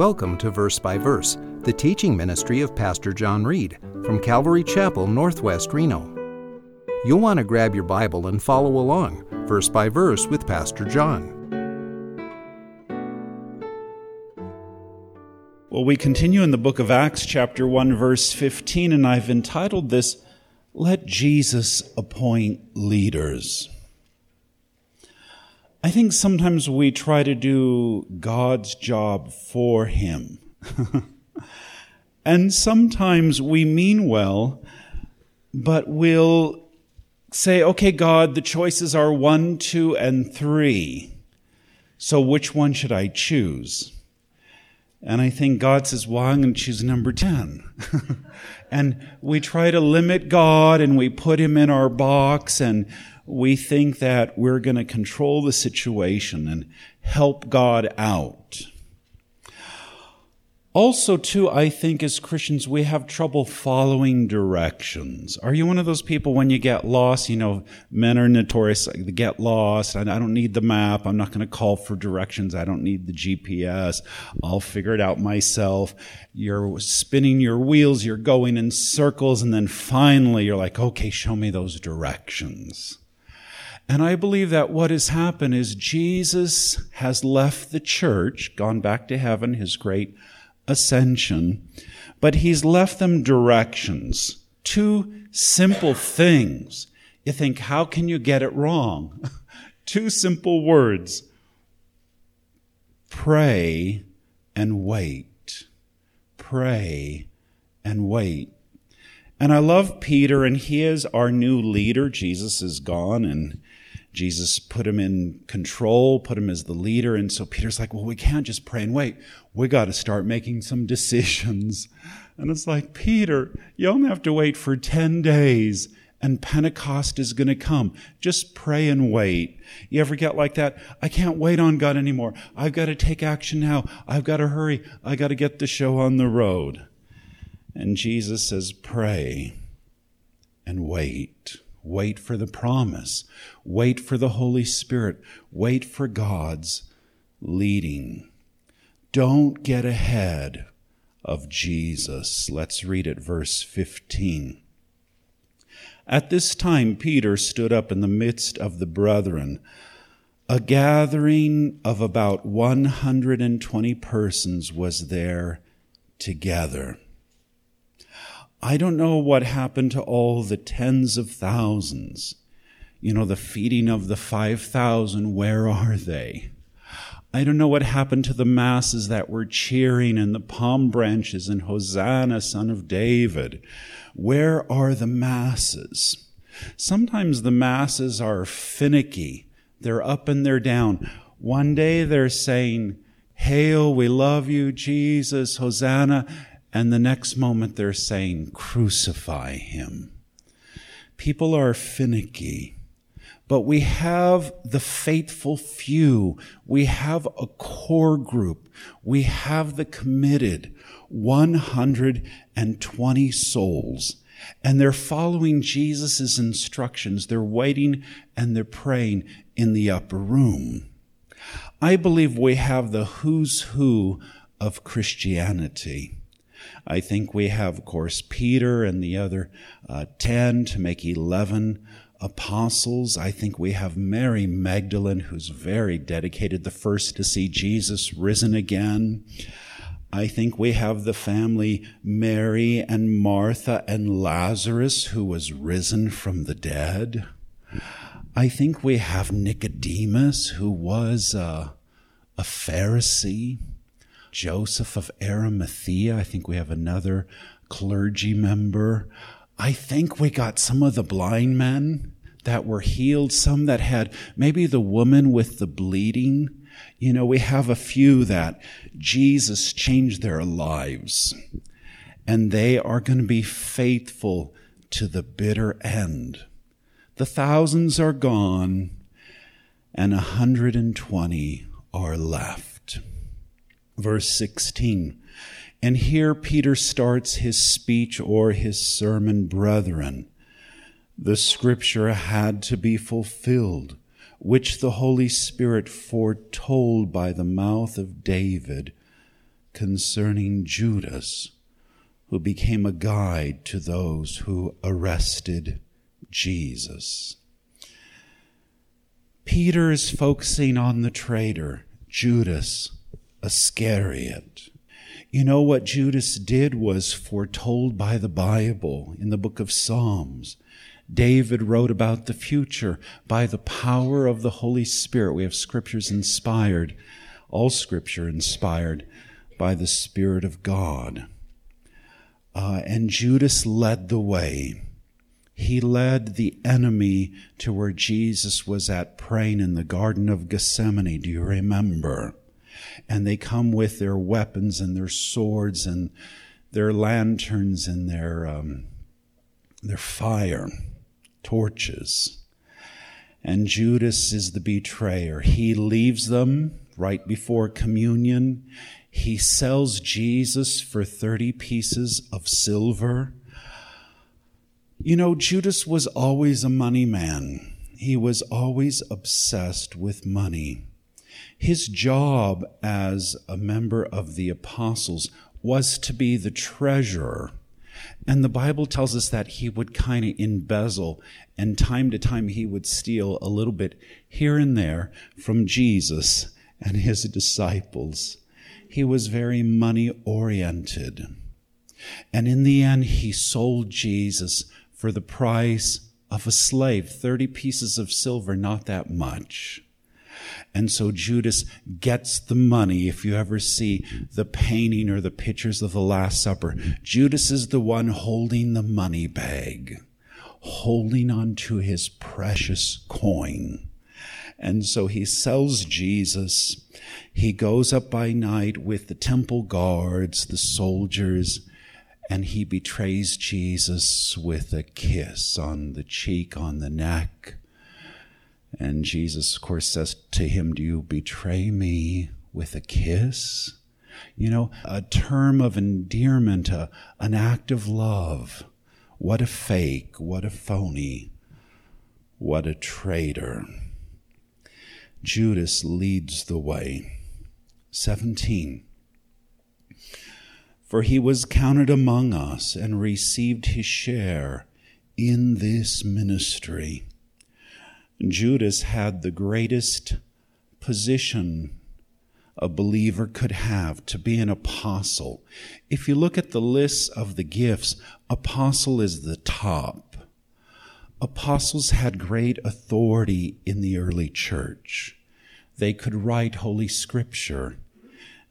Welcome to Verse by Verse, the teaching ministry of Pastor John Reed from Calvary Chapel, Northwest Reno. You'll want to grab your Bible and follow along, verse by verse, with Pastor John. Well, we continue in the book of Acts, chapter 1, verse 15, and I've entitled this, Let Jesus Appoint Leaders. I think sometimes we try to do God's job for Him. and sometimes we mean well, but we'll say, okay, God, the choices are one, two, and three. So which one should I choose? And I think God says, well, I'm going to choose number 10. and we try to limit God and we put him in our box and we think that we're going to control the situation and help God out. Also, too, I think as Christians, we have trouble following directions. Are you one of those people when you get lost? You know, men are notorious, they get lost. I don't need the map. I'm not going to call for directions. I don't need the GPS. I'll figure it out myself. You're spinning your wheels. You're going in circles. And then finally, you're like, okay, show me those directions. And I believe that what has happened is Jesus has left the church, gone back to heaven, his great ascension, but he's left them directions. Two simple things. You think, how can you get it wrong? Two simple words. Pray and wait. Pray and wait. And I love Peter, and he is our new leader. Jesus is gone, and Jesus put him in control, put him as the leader. And so Peter's like, well, we can't just pray and wait. We got to start making some decisions. And it's like, Peter, you only have to wait for 10 days and Pentecost is going to come. Just pray and wait. You ever get like that? I can't wait on God anymore. I've got to take action now. I've got to hurry. I got to get the show on the road. And Jesus says, pray and wait. Wait for the promise. Wait for the Holy Spirit. Wait for God's leading. Don't get ahead of Jesus. Let's read it, verse 15. At this time, Peter stood up in the midst of the brethren. A gathering of about 120 persons was there together. I don't know what happened to all the tens of thousands. You know, the feeding of the 5,000, where are they? I don't know what happened to the masses that were cheering and the palm branches and Hosanna, son of David. Where are the masses? Sometimes the masses are finicky. They're up and they're down. One day they're saying, Hail, we love you, Jesus, Hosanna. And the next moment they're saying, crucify him. People are finicky, but we have the faithful few. We have a core group. We have the committed 120 souls. And they're following Jesus' instructions. They're waiting and they're praying in the upper room. I believe we have the who's who of Christianity. I think we have, of course, Peter and the other uh, 10 to make 11 apostles. I think we have Mary Magdalene, who's very dedicated, the first to see Jesus risen again. I think we have the family Mary and Martha and Lazarus, who was risen from the dead. I think we have Nicodemus, who was a Pharisee. Joseph of Arimathea. I think we have another clergy member. I think we got some of the blind men that were healed, some that had maybe the woman with the bleeding. You know, we have a few that Jesus changed their lives and they are going to be faithful to the bitter end. The thousands are gone and 120 are left verse 16. And here Peter starts his speech or his sermon, brethren. The scripture had to be fulfilled, which the Holy Spirit foretold by the mouth of David concerning Judas, who became a guide to those who arrested Jesus. Peter is focusing on the traitor, Judas Iscariot. You know what Judas did was foretold by the Bible in the book of Psalms. David wrote about the future by the power of the Holy Spirit. We have scriptures inspired, all scripture inspired by the Spirit of God. Uh, and Judas led the way. He led the enemy to where Jesus was at praying in the Garden of Gethsemane. Do you remember? And they come with their weapons and their swords and their lanterns and their, um, their fire torches. And Judas is the betrayer. He leaves them right before communion. He sells Jesus for 30 pieces of silver. You know, Judas was always a money man. He was always obsessed with money. His job as a member of the apostles was to be the treasurer and the Bible tells us that he would kind of embezzle, and time to time he would steal a little bit here and there from Jesus and his disciples. He was very money oriented. And in the end, he sold Jesus for the price of a slave 30 pieces of silver, not that much. And so Judas gets the money. If you ever see the painting or the pictures of the Last Supper, Judas is the one holding the money bag, holding on to his precious coin. And so he sells Jesus. He goes up by night with the temple guards, the soldiers, and he betrays Jesus with a kiss on the cheek, on the neck. And Jesus, of course, says to him, Do you betray me with a kiss? You know, a term of endearment, a, an act of love. What a fake, what a phony, what a traitor. Judas leads the way. 17. For he was counted among us and received his share in this ministry. Judas had the greatest position a believer could have to be an apostle. If you look at the lists of the gifts, apostle is the top. Apostles had great authority in the early church. They could write Holy Scripture.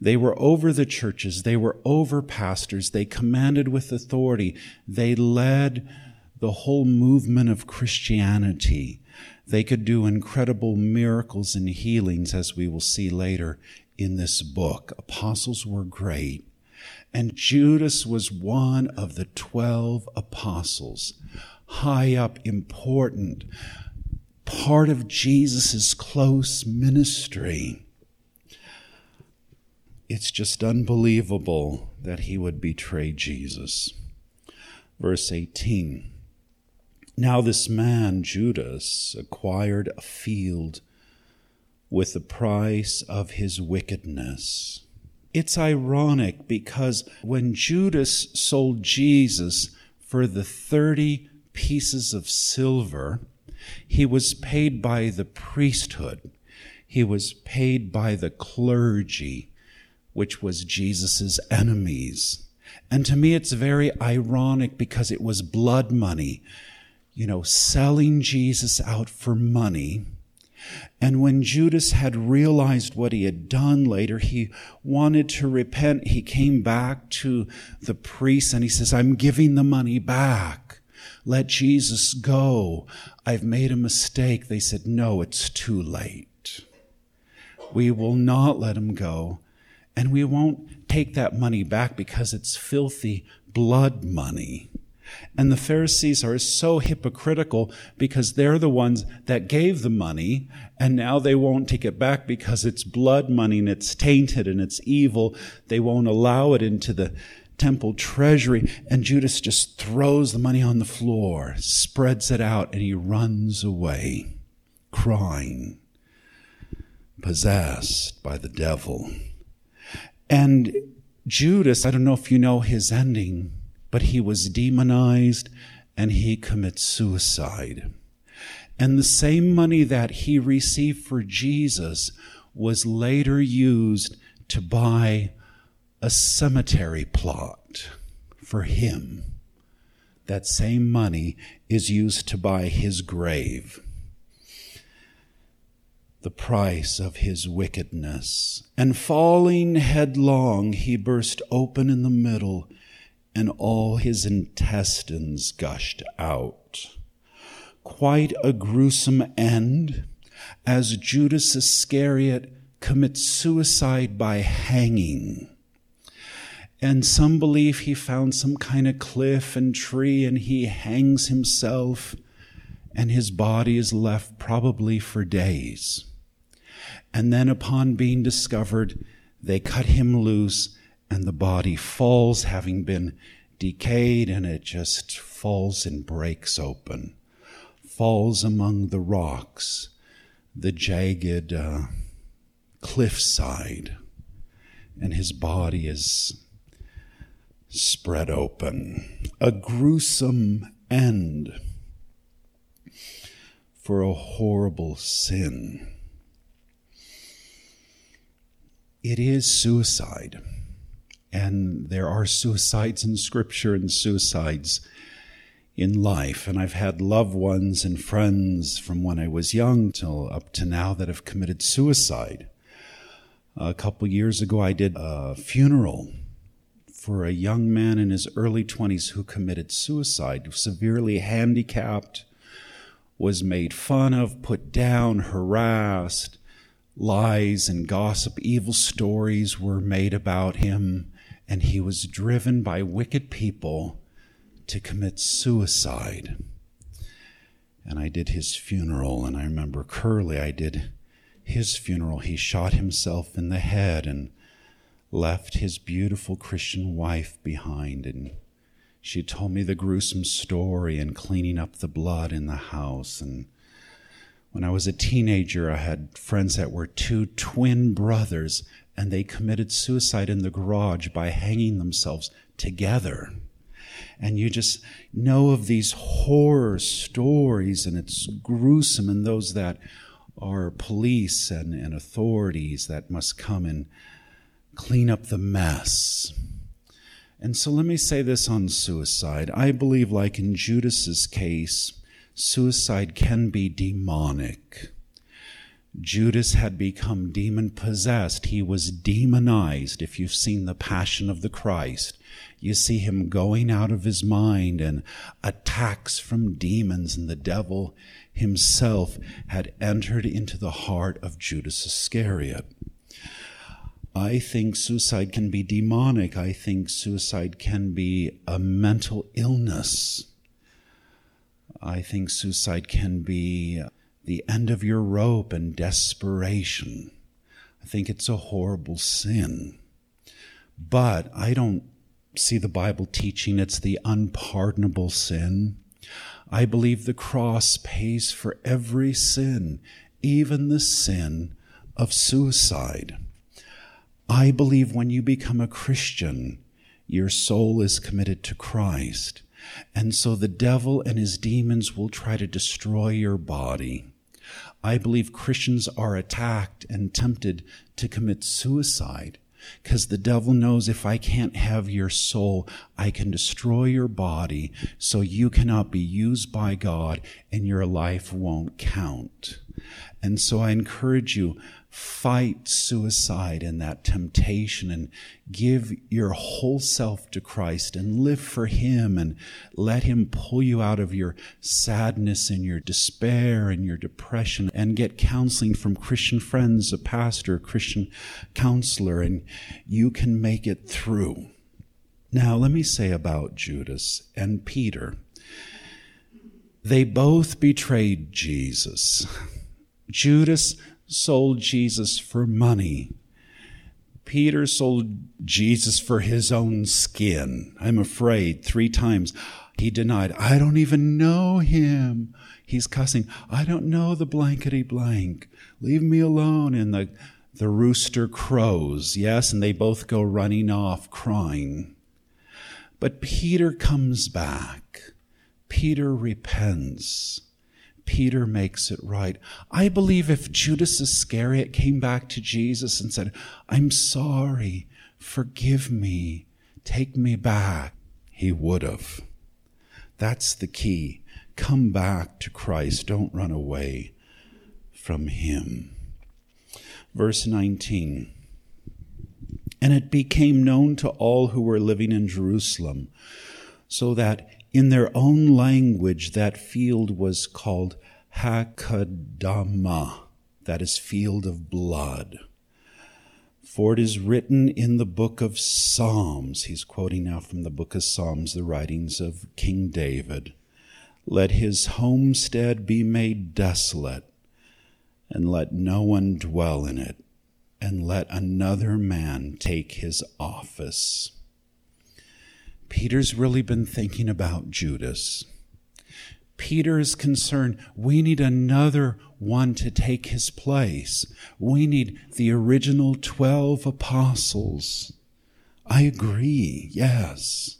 They were over the churches. They were over pastors. They commanded with authority. They led the whole movement of Christianity. They could do incredible miracles and healings, as we will see later in this book. Apostles were great. And Judas was one of the 12 apostles, high up, important, part of Jesus' close ministry. It's just unbelievable that he would betray Jesus. Verse 18. Now, this man, Judas, acquired a field with the price of his wickedness. It's ironic because when Judas sold Jesus for the 30 pieces of silver, he was paid by the priesthood. He was paid by the clergy, which was Jesus' enemies. And to me, it's very ironic because it was blood money you know, selling Jesus out for money. And when Judas had realized what he had done later, he wanted to repent. He came back to the priest and he says, I'm giving the money back. Let Jesus go. I've made a mistake. They said, No, it's too late. We will not let him go. And we won't take that money back because it's filthy blood money. And the Pharisees are so hypocritical because they're the ones that gave the money, and now they won't take it back because it's blood money and it's tainted and it's evil. They won't allow it into the temple treasury. And Judas just throws the money on the floor, spreads it out, and he runs away, crying, possessed by the devil. And Judas, I don't know if you know his ending, but he was demonized and he commits suicide. And the same money that he received for Jesus was later used to buy a cemetery plot for him. That same money is used to buy his grave. The price of his wickedness. And falling headlong, he burst open in the middle, and all his intestines gushed out. Quite a gruesome end, as Judas Iscariot commits suicide by hanging. And some believe he found some kind of cliff and tree and he hangs himself, and his body is left probably for days. And then, upon being discovered, they cut him loose, and the body falls, having been decayed, and it just falls and breaks open, falls among the rocks, the jagged uh, cliffside, and his body is spread open. A gruesome end for a horrible sin. It is suicide. And there are suicides in Scripture and suicides in life. And I've had loved ones and friends from when I was young till up to now that have committed suicide. A couple years ago, I did a funeral for a young man in his early 20s who committed suicide, severely handicapped, was made fun of, put down, harassed. Lies and gossip, evil stories were made about him, and he was driven by wicked people to commit suicide. And I did his funeral, and I remember Curly, I did his funeral. He shot himself in the head and left his beautiful Christian wife behind, and she told me the gruesome story and cleaning up the blood in the house. And when I was a teenager, I had friends that were two twin brothers, and they committed suicide in the garage by hanging themselves together. And you just know of these horror stories, and it's gruesome, and those that are police and, and authorities that must come and clean up the mess. And so let me say this on suicide. I believe, like in Judas's case, suicide can be demonic. Judas had become demon possessed. He was demonized. If you've seen the Passion of the Christ, you see him going out of his mind and attacks from demons, and the devil himself had entered into the heart of Judas Iscariot. I think suicide can be demonic. I think suicide can be a mental illness. I think suicide can be the end of your rope and desperation. I think it's a horrible sin. But I don't see the Bible teaching it's the unpardonable sin. I believe the cross pays for every sin, even the sin of suicide. I believe when you become a Christian, your soul is committed to Christ. And so the devil and his demons will try to destroy your body. I believe Christians are attacked and tempted to commit suicide because the devil knows if I can't have your soul, I can destroy your body so you cannot be used by God and your life won't count. And so I encourage you, fight suicide and that temptation and give your whole self to Christ and live for Him and let Him pull you out of your sadness and your despair and your depression and get counseling from Christian friends, a pastor, a Christian counselor, and you can make it through. Now, let me say about Judas and Peter. They both betrayed Jesus. Judas sold Jesus for money. Peter sold Jesus for his own skin. I'm afraid three times he denied, I don't even know him. He's cussing, I don't know the blankety blank. Leave me alone. And the The rooster crows, yes, and they both go running off crying. But Peter comes back. Peter repents. Peter makes it right. I believe if Judas Iscariot came back to Jesus and said, I'm sorry, forgive me, take me back, he would have. That's the key. Come back to Christ. Don't run away from him. Verse 19. And it became known to all who were living in Jerusalem, so that in their own language that field was called Hakeldama, that is, field of blood. For it is written in the book of Psalms, he's quoting now from the book of Psalms, the writings of King David. Let his homestead be made desolate, and let no one dwell in it, and let another man take his office. Peter's really been thinking about Judas. Peter is concerned we need another one to take his place. We need the original 12 apostles. I agree, yes.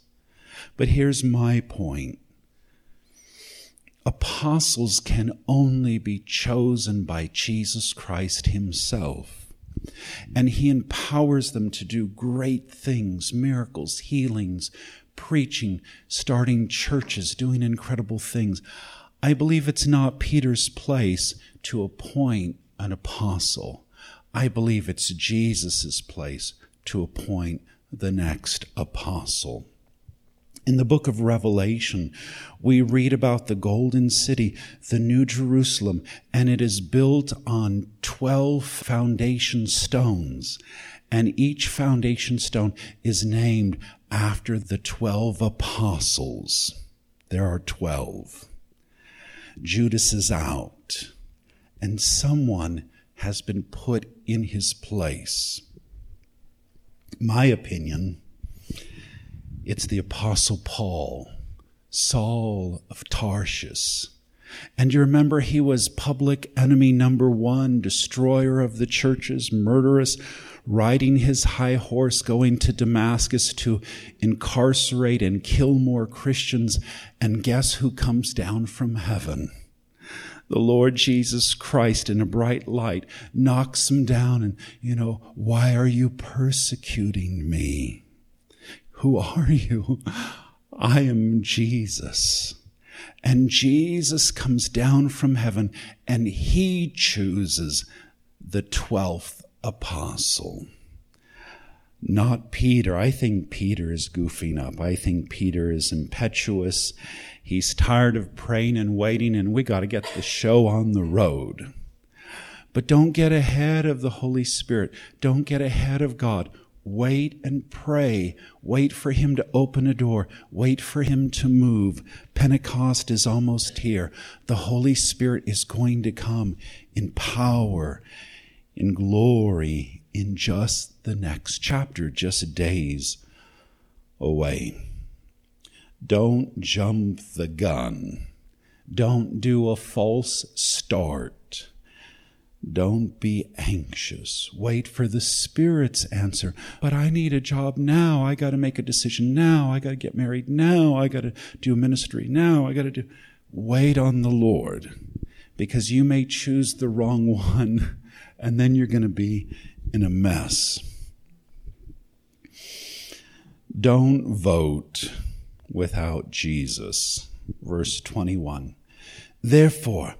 But here's my point apostles can only be chosen by Jesus Christ Himself. And He empowers them to do great things, miracles, healings, preaching, starting churches, doing incredible things. I believe it's not Peter's place to appoint an apostle. I believe it's Jesus' place to appoint the next apostle. In the book of Revelation, we read about the golden city, the New Jerusalem, and it is built on 12 foundation stones. And each foundation stone is named after the 12 apostles. There are 12. Judas is out, and someone has been put in his place. My opinion, it's the Apostle Paul, Saul of Tarshish. And you remember he was public enemy number one, destroyer of the churches, murderous, riding his high horse, going to Damascus to incarcerate and kill more Christians. And guess who comes down from heaven? The Lord Jesus Christ in a bright light knocks him down and, you know, why are you persecuting me? Who are you? I am Jesus. And Jesus comes down from heaven and he chooses the 12th apostle. Not Peter. I think Peter is goofing up. I think Peter is impetuous. He's tired of praying and waiting, and we got to get the show on the road. But don't get ahead of the Holy Spirit. Don't get ahead of God. Wait and pray. Wait for Him to open a door. Wait for Him to move. Pentecost is almost here. The Holy Spirit is going to come in power in glory in just the next chapter, just days away. Don't jump the gun. Don't do a false start. Don't be anxious. Wait for the Spirit's answer. But I need a job now. I got to make a decision now. I got to get married now. I got to do ministry now. I got to do. Wait on the Lord because you may choose the wrong one and then you're going to be in a mess. Don't vote without Jesus. Verse 21. Therefore,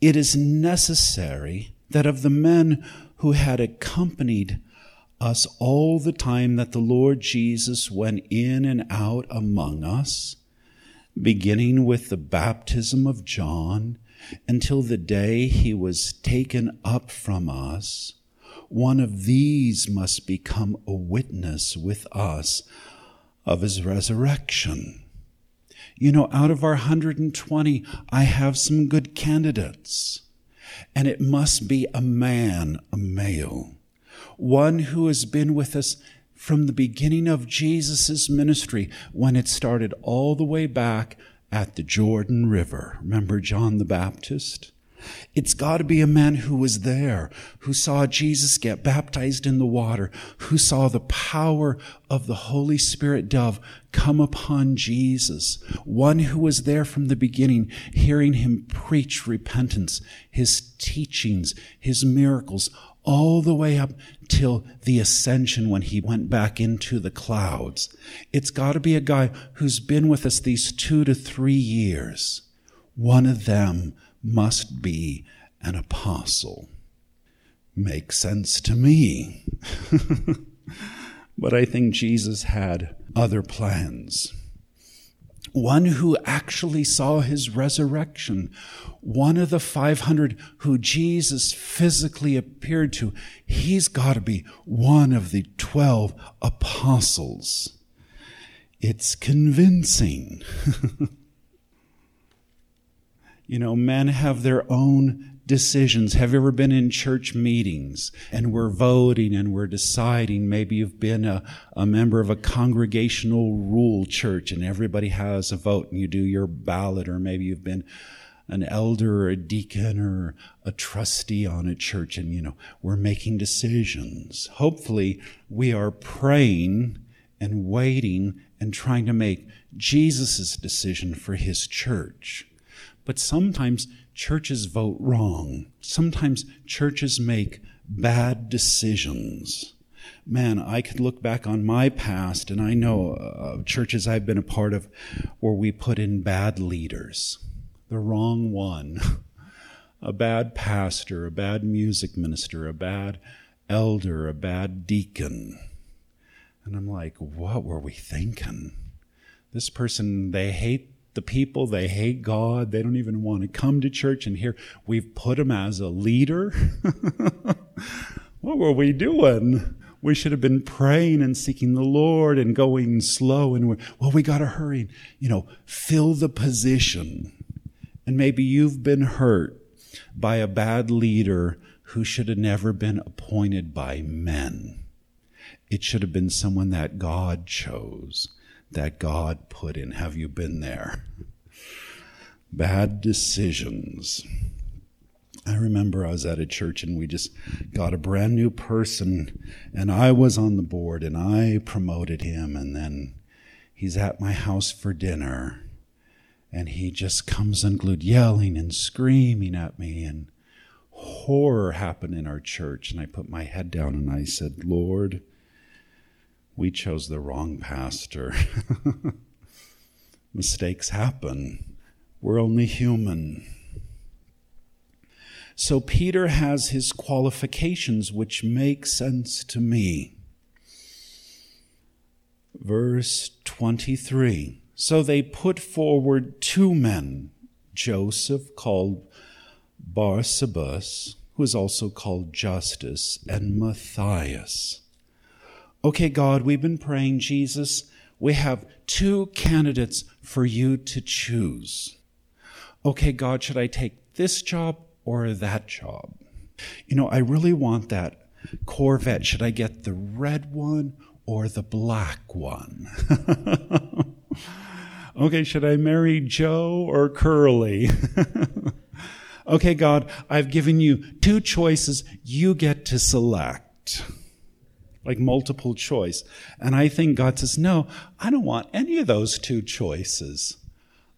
it is necessary that of the men who had accompanied us all the time that the Lord Jesus went in and out among us, beginning with the baptism of John until the day he was taken up from us, one of these must become a witness with us of his resurrection. You know, out of our 120, I have some good candidates. And it must be a man, a male, one who has been with us from the beginning of Jesus' ministry when it started all the way back at the Jordan River. Remember John the Baptist? It's got to be a man who was there, who saw Jesus get baptized in the water, who saw the power of the Holy Spirit dove come upon Jesus. One who was there from the beginning, hearing him preach repentance, his teachings, his miracles, all the way up till the ascension when he went back into the clouds. It's got to be a guy who's been with us these two to three years. One of them must be an apostle. Makes sense to me. but I think Jesus had other plans. One who actually saw his resurrection, one of the 500 who Jesus physically appeared to, he's got to be one of the 12 apostles. It's convincing. You know, men have their own decisions. Have you ever been in church meetings and we're voting and we're deciding? Maybe you've been a, a member of a congregational rule church and everybody has a vote and you do your ballot, or maybe you've been an elder or a deacon or a trustee on a church and, you know, we're making decisions. Hopefully, we are praying and waiting and trying to make Jesus' decision for his church. But sometimes churches vote wrong. Sometimes churches make bad decisions. Man, I could look back on my past, and I know uh, churches I've been a part of where we put in bad leaders, the wrong one, a bad pastor, a bad music minister, a bad elder, a bad deacon. And I'm like, what were we thinking? This person, they hate the people, they hate God. They don't even want to come to church. And here we've put him as a leader. what were we doing? We should have been praying and seeking the Lord and going slow. And we're, well, we got to hurry, you know, fill the position. And maybe you've been hurt by a bad leader who should have never been appointed by men. It should have been someone that God chose that God put in. Have you been there? Bad decisions. I remember I was at a church and we just got a brand new person, and I was on the board and I promoted him, and then he's at my house for dinner, and he just comes unglued, yelling and screaming at me, and horror happened in our church. And I put my head down and I said, Lord, we chose the wrong pastor. Mistakes happen. We're only human. So Peter has his qualifications, which make sense to me. Verse 23 So they put forward two men, Joseph, called Barsabas, who is also called Justus, and Matthias. Okay, God, we've been praying, Jesus. We have two candidates for you to choose. Okay, God, should I take this job or that job? You know, I really want that Corvette. Should I get the red one or the black one? okay, should I marry Joe or Curly? okay, God, I've given you two choices. You get to select like multiple choice. And I think God says, no, I don't want any of those two choices.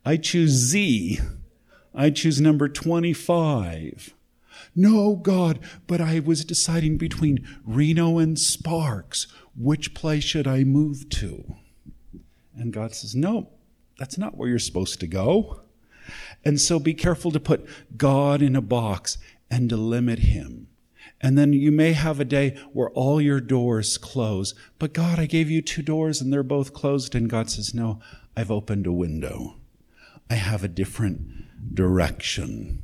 I choose Z. I choose number 25. No, God, but I was deciding between Reno and Sparks. Which place should I move to? And God says, no, that's not where you're supposed to go. And so be careful to put God in a box and to limit him. And then you may have a day where all your doors close. But God, I gave you two doors and they're both closed. And God says, No, I've opened a window. I have a different direction,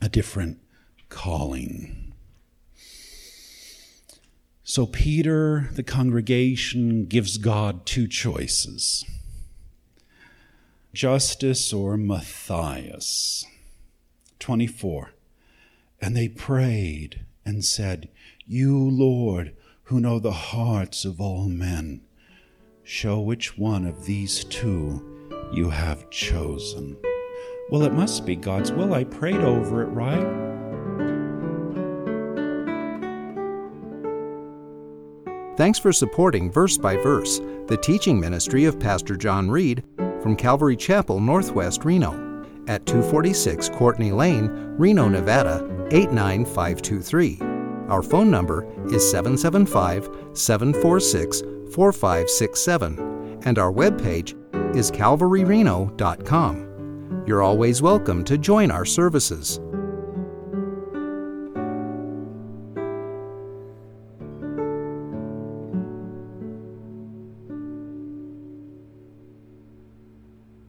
a different calling. So Peter, the congregation, gives God two choices Justus or Matthias. 24. And they prayed and said, You, Lord, who know the hearts of all men, show which one of these two you have chosen. Well, it must be God's will. I prayed over it, right? Thanks for supporting Verse by Verse, the teaching ministry of Pastor John Reed from Calvary Chapel, Northwest Reno, at 246 Courtney Lane, Reno, Nevada 89523. Our phone number is 775 746 4567, and our webpage is calvaryreno.com. You're always welcome to join our services.